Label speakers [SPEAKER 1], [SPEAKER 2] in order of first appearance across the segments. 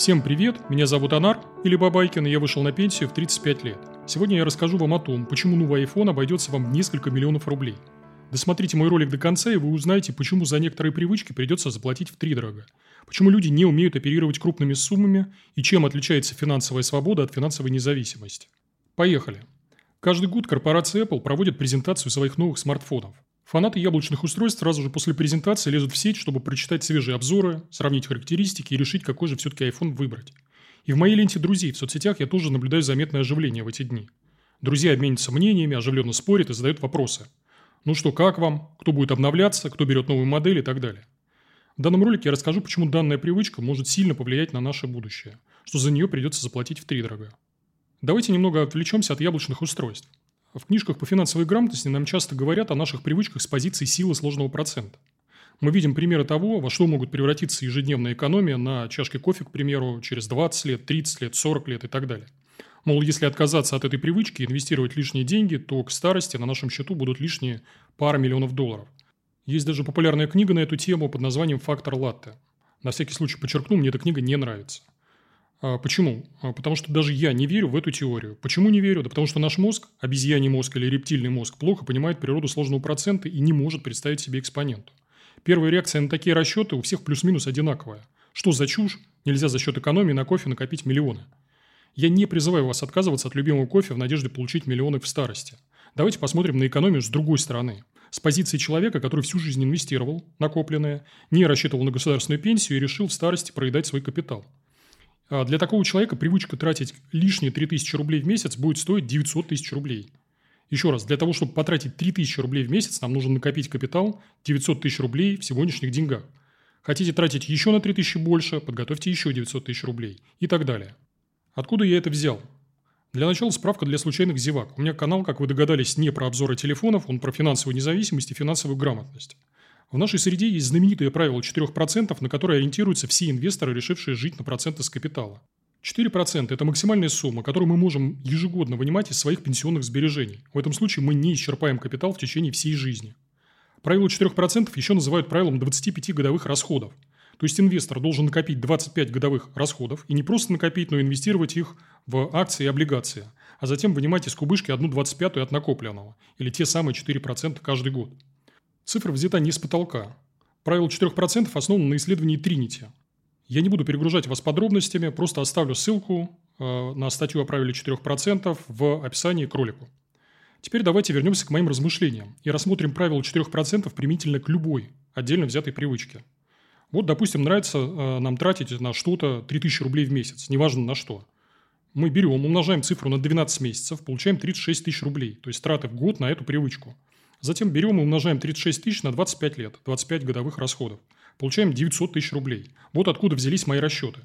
[SPEAKER 1] Всем привет, меня зовут Анар, или Бабайкин, и я вышел на пенсию в 35 лет. Сегодня я расскажу вам о том, почему новый iPhone обойдется вам в несколько миллионов рублей. Досмотрите мой ролик до конца, и вы узнаете, почему за некоторые привычки придется заплатить в три дорого. Почему люди не умеют оперировать крупными суммами, и чем отличается финансовая свобода от финансовой независимости. Поехали. Каждый год корпорация Apple проводит презентацию своих новых смартфонов. Фанаты яблочных устройств сразу же после презентации лезут в сеть, чтобы прочитать свежие обзоры, сравнить характеристики и решить, какой же все-таки iPhone выбрать. И в моей ленте друзей в соцсетях я тоже наблюдаю заметное оживление в эти дни. Друзья обменятся мнениями, оживленно спорят и задают вопросы. Ну что, как вам? Кто будет обновляться? Кто берет новую модель и так далее. В данном ролике я расскажу, почему данная привычка может сильно повлиять на наше будущее, что за нее придется заплатить в три дорого. Давайте немного отвлечемся от яблочных устройств. В книжках по финансовой грамотности нам часто говорят о наших привычках с позиции силы сложного процента. Мы видим примеры того, во что могут превратиться ежедневная экономия на чашке кофе, к примеру, через 20 лет, 30 лет, 40 лет и так далее. Мол, если отказаться от этой привычки и инвестировать лишние деньги, то к старости на нашем счету будут лишние пара миллионов долларов. Есть даже популярная книга на эту тему под названием «Фактор латте». На всякий случай подчеркну, мне эта книга не нравится. А, почему? А, потому что даже я не верю в эту теорию. Почему не верю? Да потому что наш мозг, обезьяний мозг или рептильный мозг, плохо понимает природу сложного процента и не может представить себе экспоненту. Первая реакция на такие расчеты у всех плюс-минус одинаковая. Что за чушь? Нельзя за счет экономии на кофе накопить миллионы. Я не призываю вас отказываться от любимого кофе в надежде получить миллионы в старости. Давайте посмотрим на экономию с другой стороны. С позиции человека, который всю жизнь инвестировал, накопленное, не рассчитывал на государственную пенсию и решил в старости проедать свой капитал – для такого человека привычка тратить лишние 3000 рублей в месяц будет стоить 900 тысяч рублей. Еще раз, для того, чтобы потратить 3000 рублей в месяц, нам нужно накопить капитал 900 тысяч рублей в сегодняшних деньгах. Хотите тратить еще на 3000 больше, подготовьте еще 900 тысяч рублей и так далее. Откуда я это взял? Для начала справка для случайных зевак. У меня канал, как вы догадались, не про обзоры телефонов, он про финансовую независимость и финансовую грамотность. В нашей среде есть знаменитое правило 4%, на которое ориентируются все инвесторы, решившие жить на проценты с капитала. 4% – это максимальная сумма, которую мы можем ежегодно вынимать из своих пенсионных сбережений. В этом случае мы не исчерпаем капитал в течение всей жизни. Правило 4% еще называют правилом 25 годовых расходов. То есть инвестор должен накопить 25 годовых расходов и не просто накопить, но инвестировать их в акции и облигации, а затем вынимать из кубышки одну 25 от накопленного, или те самые 4% каждый год. Цифра взята не с потолка. Правило 4% основано на исследовании Тринити. Я не буду перегружать вас подробностями, просто оставлю ссылку э, на статью о правиле 4% в описании к ролику. Теперь давайте вернемся к моим размышлениям и рассмотрим правило 4% применительно к любой отдельно взятой привычке. Вот, допустим, нравится э, нам тратить на что-то 3000 рублей в месяц, неважно на что. Мы берем, умножаем цифру на 12 месяцев, получаем 36 тысяч рублей, то есть траты в год на эту привычку – Затем берем и умножаем 36 тысяч на 25 лет, 25 годовых расходов. Получаем 900 тысяч рублей. Вот откуда взялись мои расчеты.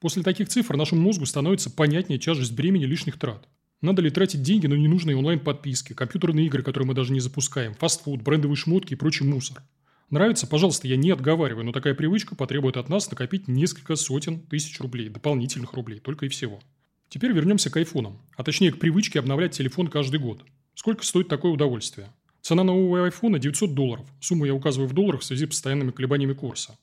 [SPEAKER 1] После таких цифр нашему мозгу становится понятнее тяжесть бремени лишних трат. Надо ли тратить деньги на ненужные онлайн-подписки, компьютерные игры, которые мы даже не запускаем, фастфуд, брендовые шмотки и прочий мусор? Нравится? Пожалуйста, я не отговариваю, но такая привычка потребует от нас накопить несколько сотен тысяч рублей, дополнительных рублей, только и всего. Теперь вернемся к айфонам, а точнее к привычке обновлять телефон каждый год. Сколько стоит такое удовольствие? Цена нового айфона 900 долларов. Сумму я указываю в долларах в связи с постоянными колебаниями курса.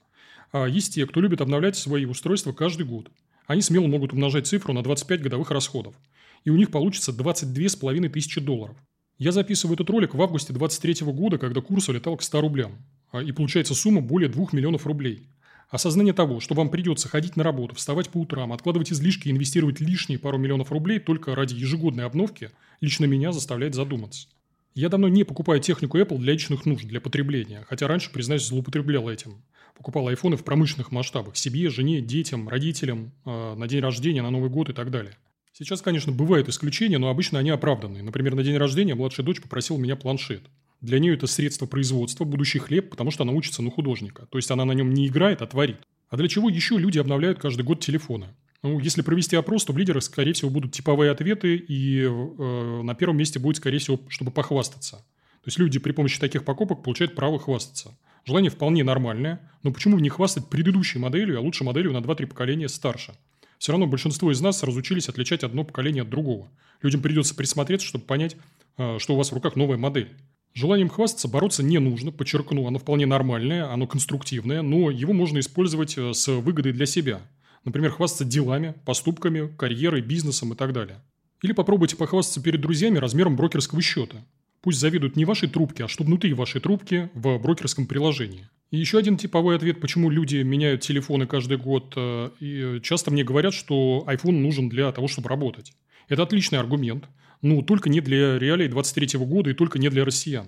[SPEAKER 1] А есть те, кто любит обновлять свои устройства каждый год. Они смело могут умножать цифру на 25 годовых расходов. И у них получится 22,5 тысячи долларов. Я записываю этот ролик в августе 2023 года, когда курс улетал к 100 рублям. А, и получается сумма более 2 миллионов рублей. Осознание того, что вам придется ходить на работу, вставать по утрам, откладывать излишки и инвестировать лишние пару миллионов рублей только ради ежегодной обновки, лично меня заставляет задуматься. Я давно не покупаю технику Apple для личных нужд, для потребления, хотя раньше, признаюсь, злоупотреблял этим. Покупал айфоны в промышленных масштабах себе, жене, детям, родителям, э, на день рождения, на Новый год и так далее. Сейчас, конечно, бывают исключения, но обычно они оправданные. Например, на день рождения младшая дочь попросила меня планшет. Для нее это средство производства, будущий хлеб, потому что она учится на художника. То есть она на нем не играет, а творит. А для чего еще люди обновляют каждый год телефоны? Ну, если провести опрос, то в лидерах, скорее всего, будут типовые ответы, и э, на первом месте будет, скорее всего, чтобы похвастаться. То есть люди при помощи таких покупок получают право хвастаться. Желание вполне нормальное, но почему не хвастать предыдущей моделью, а лучше моделью на 2-3 поколения старше? Все равно большинство из нас разучились отличать одно поколение от другого. Людям придется присмотреться, чтобы понять, э, что у вас в руках новая модель. Желанием хвастаться бороться не нужно, подчеркну, оно вполне нормальное, оно конструктивное, но его можно использовать э, с выгодой для себя – Например, хвастаться делами, поступками, карьерой, бизнесом и так далее. Или попробуйте похвастаться перед друзьями размером брокерского счета. Пусть завидуют не вашей трубке, а что внутри вашей трубки в брокерском приложении. И еще один типовой ответ, почему люди меняют телефоны каждый год. Э, и часто мне говорят, что iPhone нужен для того, чтобы работать. Это отличный аргумент, но только не для реалий 23 года и только не для россиян.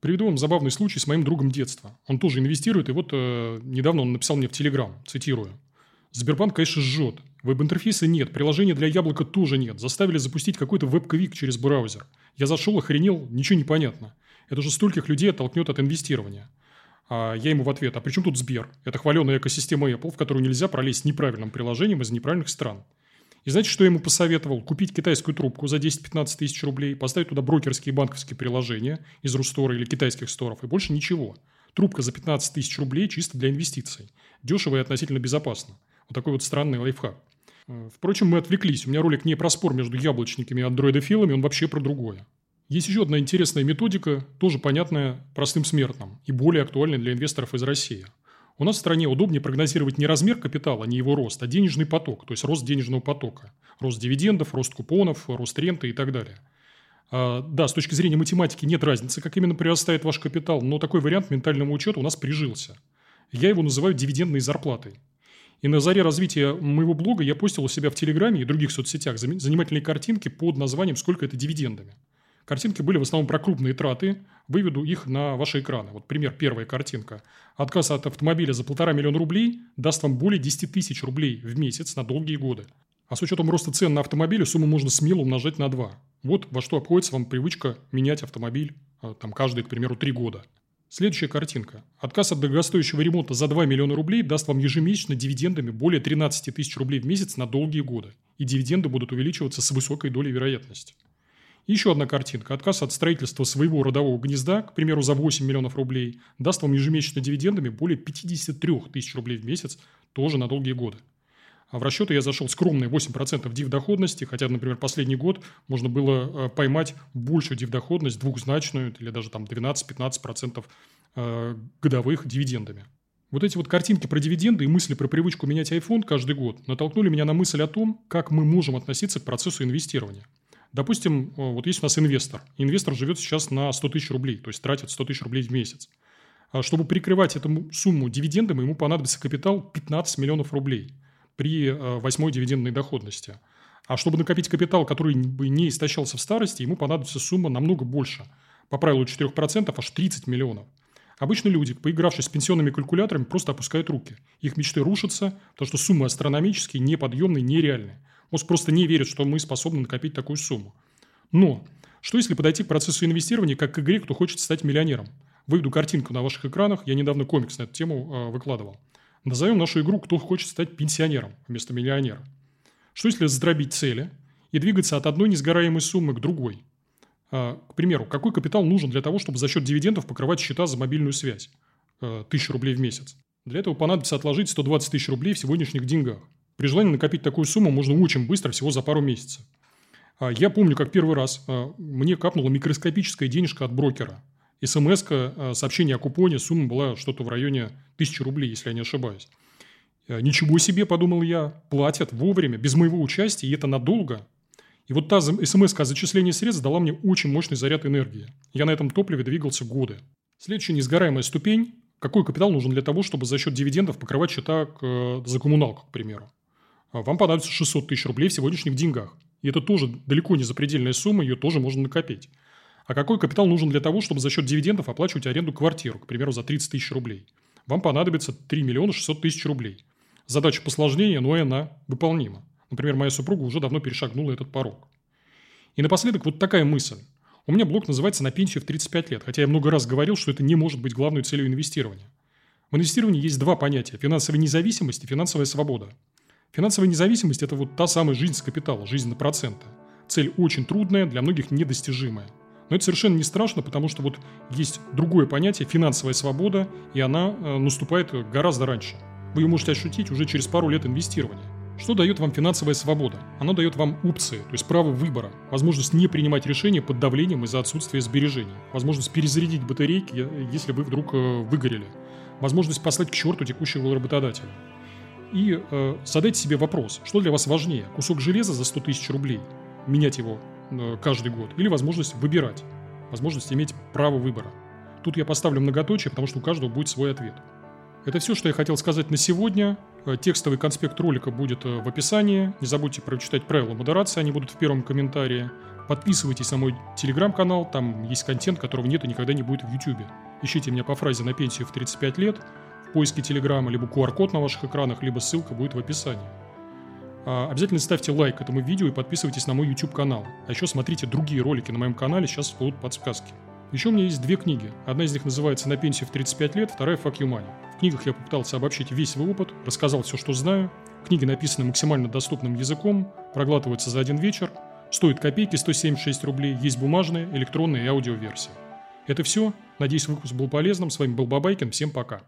[SPEAKER 1] Приведу вам забавный случай с моим другом детства. Он тоже инвестирует, и вот э, недавно он написал мне в Телеграм, цитирую. Сбербанк, конечно, жжет. Веб-интерфейса нет, приложения для яблока тоже нет. Заставили запустить какой-то веб-квик через браузер. Я зашел, охренел, ничего не понятно. Это же стольких людей оттолкнет от инвестирования. А я ему в ответ, а при чем тут Сбер? Это хваленая экосистема Apple, в которую нельзя пролезть неправильным приложением из неправильных стран. И знаете, что я ему посоветовал? Купить китайскую трубку за 10-15 тысяч рублей, поставить туда брокерские и банковские приложения из Рустора или китайских сторов, и больше ничего. Трубка за 15 тысяч рублей чисто для инвестиций. Дешево и относительно безопасно. Вот такой вот странный лайфхак. Э, впрочем, мы отвлеклись. У меня ролик не про спор между яблочниками и андроидофилами, он вообще про другое. Есть еще одна интересная методика, тоже понятная простым смертным и более актуальная для инвесторов из России. У нас в стране удобнее прогнозировать не размер капитала, не его рост, а денежный поток, то есть рост денежного потока. Рост дивидендов, рост купонов, рост ренты и так далее. А, да, с точки зрения математики нет разницы, как именно прирастает ваш капитал, но такой вариант ментального учета у нас прижился. Я его называю дивидендной зарплатой. И на заре развития моего блога я постил у себя в Телеграме и других соцсетях занимательные картинки под названием «Сколько это дивидендами?». Картинки были в основном про крупные траты. Выведу их на ваши экраны. Вот пример, первая картинка. Отказ от автомобиля за полтора миллиона рублей даст вам более 10 тысяч рублей в месяц на долгие годы. А с учетом роста цен на автомобили сумму можно смело умножать на 2. Вот во что обходится вам привычка менять автомобиль а, там, каждые, к примеру, 3 года. Следующая картинка. Отказ от дорогостоящего ремонта за 2 миллиона рублей даст вам ежемесячно дивидендами более 13 тысяч рублей в месяц на долгие годы. И дивиденды будут увеличиваться с высокой долей вероятности. еще одна картинка. Отказ от строительства своего родового гнезда, к примеру, за 8 миллионов рублей, даст вам ежемесячно дивидендами более 53 тысяч рублей в месяц, тоже на долгие годы. А в расчеты я зашел скромные 8% див-доходности, хотя, например, последний год можно было э, поймать большую див-доходность, двухзначную, или даже там 12-15% э, годовых дивидендами. Вот эти вот картинки про дивиденды и мысли про привычку менять iPhone каждый год натолкнули меня на мысль о том, как мы можем относиться к процессу инвестирования. Допустим, э, вот есть у нас инвестор. Инвестор живет сейчас на 100 тысяч рублей, то есть тратит 100 тысяч рублей в месяц. А чтобы прикрывать эту сумму дивидендами, ему понадобится капитал 15 миллионов рублей – при э, восьмой дивидендной доходности. А чтобы накопить капитал, который бы не истощался в старости, ему понадобится сумма намного больше. По правилу 4% аж 30 миллионов. Обычно люди, поигравшись с пенсионными калькуляторами, просто опускают руки. Их мечты рушатся, потому что суммы астрономические, неподъемные, нереальные. Мозг просто не верит, что мы способны накопить такую сумму. Но что если подойти к процессу инвестирования как к игре, кто хочет стать миллионером? Выведу картинку на ваших экранах, я недавно комикс на эту тему э, выкладывал. Назовем нашу игру «Кто хочет стать пенсионером» вместо миллионера. Что если заздробить цели и двигаться от одной несгораемой суммы к другой? А, к примеру, какой капитал нужен для того, чтобы за счет дивидендов покрывать счета за мобильную связь? А, тысячу рублей в месяц. Для этого понадобится отложить 120 тысяч рублей в сегодняшних деньгах. При желании накопить такую сумму можно очень быстро, всего за пару месяцев. А, я помню, как первый раз мне капнула микроскопическая денежка от брокера – смс э, сообщение о купоне, сумма была что-то в районе 1000 рублей, если я не ошибаюсь. Э, ничего себе, подумал я, платят вовремя, без моего участия, и это надолго. И вот та смс о зачислении средств дала мне очень мощный заряд энергии. Я на этом топливе двигался годы. Следующая несгораемая ступень – какой капитал нужен для того, чтобы за счет дивидендов покрывать счета э, за коммуналку, к примеру. Вам понадобится 600 тысяч рублей в сегодняшних деньгах. И это тоже далеко не запредельная сумма, ее тоже можно накопить. А какой капитал нужен для того, чтобы за счет дивидендов оплачивать аренду квартиру, к примеру, за 30 тысяч рублей? Вам понадобится 3 миллиона 600 тысяч рублей. Задача посложнее, но и она выполнима. Например, моя супруга уже давно перешагнула этот порог. И напоследок вот такая мысль. У меня блог называется «На пенсию в 35 лет», хотя я много раз говорил, что это не может быть главной целью инвестирования. В инвестировании есть два понятия – финансовая независимость и финансовая свобода. Финансовая независимость – это вот та самая жизнь с капитала, жизнь на проценты. Цель очень трудная, для многих недостижимая – но это совершенно не страшно, потому что вот есть другое понятие – финансовая свобода, и она э, наступает гораздо раньше. Вы ее можете ощутить уже через пару лет инвестирования. Что дает вам финансовая свобода? Она дает вам опции, то есть право выбора, возможность не принимать решения под давлением из-за отсутствия сбережений, возможность перезарядить батарейки, если вы вдруг э, выгорели, возможность послать к черту текущего работодателя. И э, задайте себе вопрос, что для вас важнее, кусок железа за 100 тысяч рублей, менять его э, каждый год, или возможность выбирать, возможность иметь право выбора. Тут я поставлю многоточие, потому что у каждого будет свой ответ. Это все, что я хотел сказать на сегодня. Э, текстовый конспект ролика будет э, в описании. Не забудьте прочитать правила модерации, они будут в первом комментарии. Подписывайтесь на мой телеграм-канал, там есть контент, которого нет и никогда не будет в YouTube. Ищите меня по фразе «на пенсию в 35 лет», поиске Телеграма, либо QR-код на ваших экранах, либо ссылка будет в описании. А, обязательно ставьте лайк этому видео и подписывайтесь на мой YouTube канал. А еще смотрите другие ролики на моем канале, сейчас будут подсказки. Еще у меня есть две книги. Одна из них называется «На пенсию в 35 лет», вторая «Fuck you money». В книгах я попытался обобщить весь свой опыт, рассказал все, что знаю. Книги написаны максимально доступным языком, проглатываются за один вечер, стоят копейки 176 рублей, есть бумажные, электронные и аудиоверсии. Это все. Надеюсь, выпуск был полезным. С вами был Бабайкин. Всем пока.